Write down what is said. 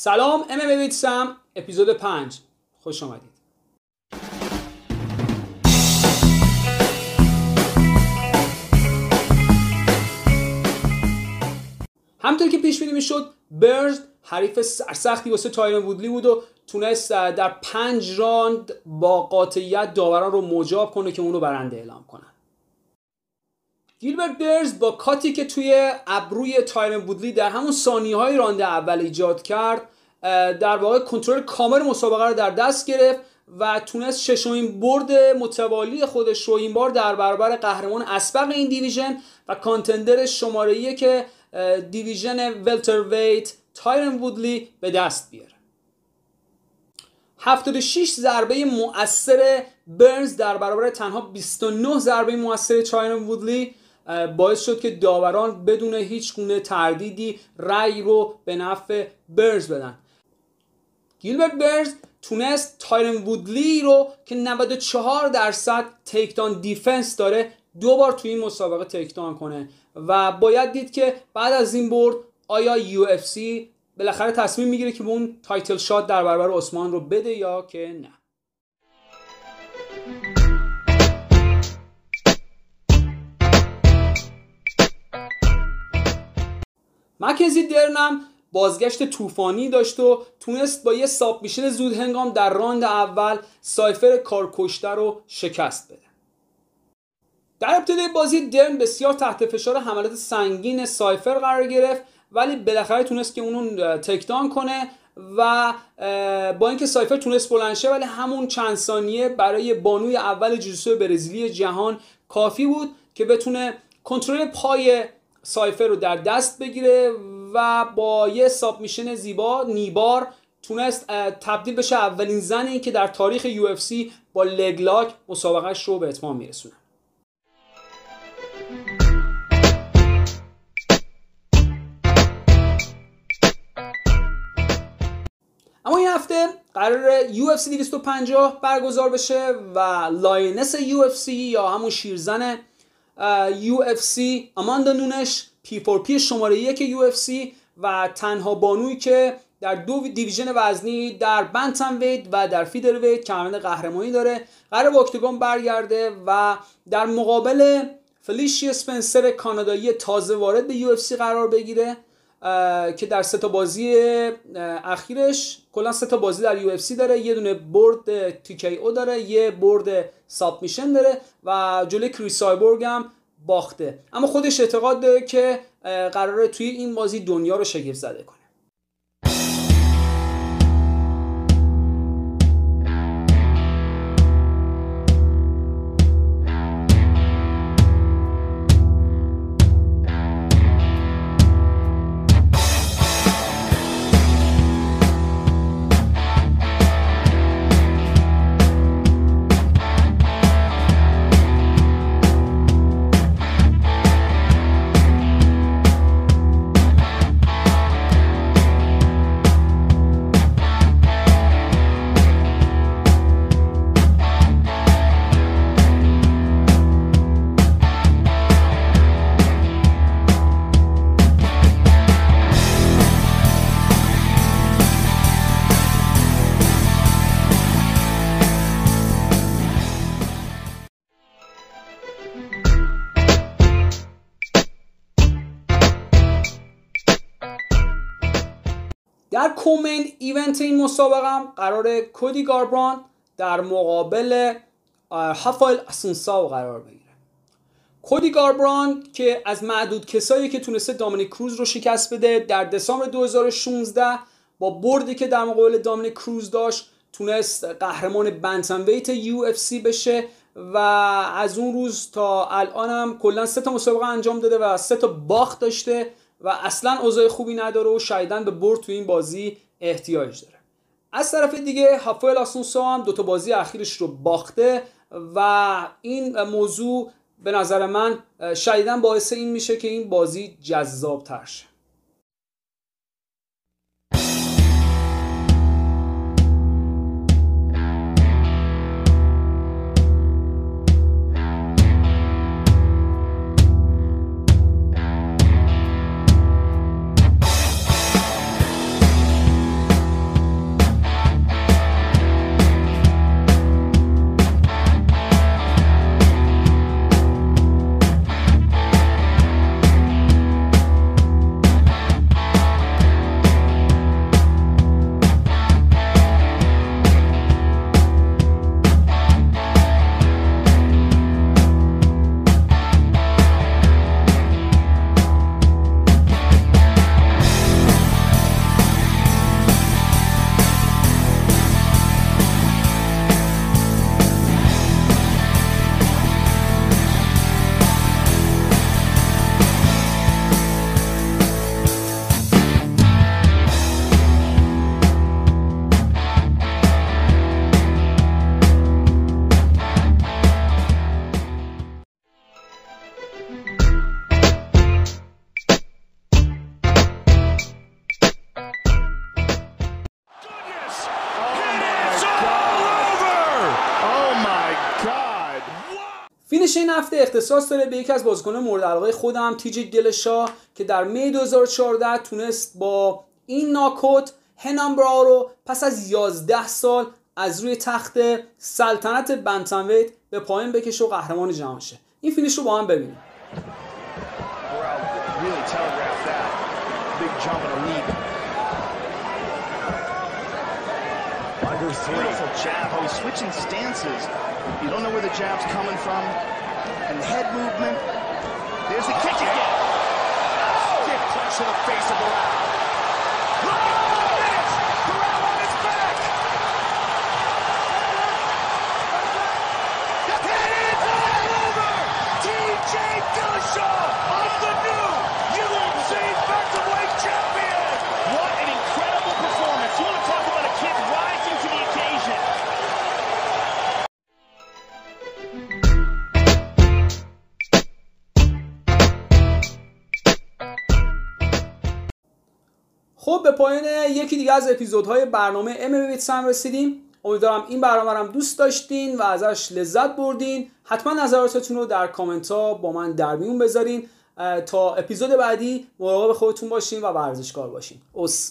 سلام ام ام سم اپیزود 5 خوش آمدید. همونطور که پیش بینی می‌شد برز حریف سرسختی واسه تایرن وودلی بود و تونست در پنج راند با قاطعیت داوران رو مجاب کنه که اونو برنده اعلام کنن. گیلبرت برز با cut ی که توی ابروی تایرن وودلی در همون ثانیه های راند اول ایجاد کرد در واقع کنترل کامل مسابقه رو در دست گرفت و تونست ششمین برد متوالی خودش رو این بار در برابر قهرمان اسبق این دیویژن و کانتندر شماره که دیویژن ولتر ویت تایرن وودلی به دست بیاره. 76 ضربه مؤثر برنز در برابر تنها 29 ضربه مؤثر تایرن وودلی باعث شد که داوران بدون هیچ گونه تردیدی رأی رو به نفع برنز بدن. گیلبرت برنز تونست تایرن وودلی رو که 94 درصد takedown defense داره دو بار توی این مسابقه takedown کنه و باید دید که بعد از این برد آیا UFC بالاخره تصمیم می‌گیره که به اون title shot در برابر عثمان رو بده یا که نه. مکزی درنم بازگشت طوفانی داشت و تونست با یه ساب میشن زود هنگام در راند اول سایفر کارکشته رو شکست بده. در ابتدای بازی درن بسیار تحت فشار حملات سنگین سایفر قرار گرفت ولی بالاخره تونست که اونو تکدان کنه و با اینکه سایفر تونست بلنشه ولی همون چند ثانیه برای بانوی اول جوجوتسو برزیلی جهان کافی بود که بتونه کنترل پای سایفر رو در دست بگیره و با یه ساب میشن زیبا نیبار تونست تبدیل بشه اولین زنی که در تاریخ یو اف سی با لگلاک مسابقهش رو به اتمام میرسونه. اما این هفته قرار UFC 250 برگزار بشه و lioness UFC یا همون شیرزن UFC آماندا نونش P4P شماره یک UFC و تنها بانویی که در دو division وزنی در bantamweight و در featherweight کمربند قهرمانی داره. قرار به octagon برگرده و در مقابل فلیشی اسپنسر کانادایی تازه وارد به یو قرار بگیره. که در سه تا بازی اخیرش کلا سه تا بازی در یو داره. یه دونه برد تی او داره یه برد ساب میشن داره و جلوی کریس سایبورگ هم باخته. اما خودش اعتقاد داره که قراره توی این بازی دنیا رو شگفت زده کنه. در کومین ایونت این مسابقه هم قرار کودی گاربران در مقابل هافایل اسونساو قرار بگیره. کودی گاربران که از معدود کسایی که تونسته دامینیک کروز رو شکست بده در دسامبر 2016 با بردی که در مقابل دامینیک کروز داشت تونست قهرمان بنتم ویت یو اف سی بشه و از اون روز تا الان هم کلا سه تا مسابقه انجام داده و سه تا باخت داشته. و اصلا اوضاع خوبی نداره و شایدن به برد تو این بازی احتیاج داره. از طرف دیگه هافویل آسونسو هم دوتا بازی اخیرش رو باخته و این موضوع به نظر من شایدن باعث این میشه که این بازی جذاب تر شه. فینیش این هفته اختصاص داره به یکی از بازیکنان مورد علاقه خودم تیجی دلشا که در می 2014 تونست با این ناکوت هنامبرا رو پس از 11 سال از روی تخت سلطنت بنتنویت به پایین بکشه و قهرمان جهان شه. این فینیش رو با هم ببینیم. Beautiful jab. Oh, he's switching stances. You don't know where the jab's coming from. And the head movement. There's the kick again. Oh! Stiff punch to the face of Barao. خب به پایان یکی دیگه از اپیزودهای برنامه ام هم رسیدیم. امیدوارم این برنامه رو دوست داشتین و ازش لذت بردین. حتما نظراتتون رو در کامنت ها با من در میون بذارین. تا اپیزود بعدی مراقب خودتون باشین و ورزشکار باشین. اوس.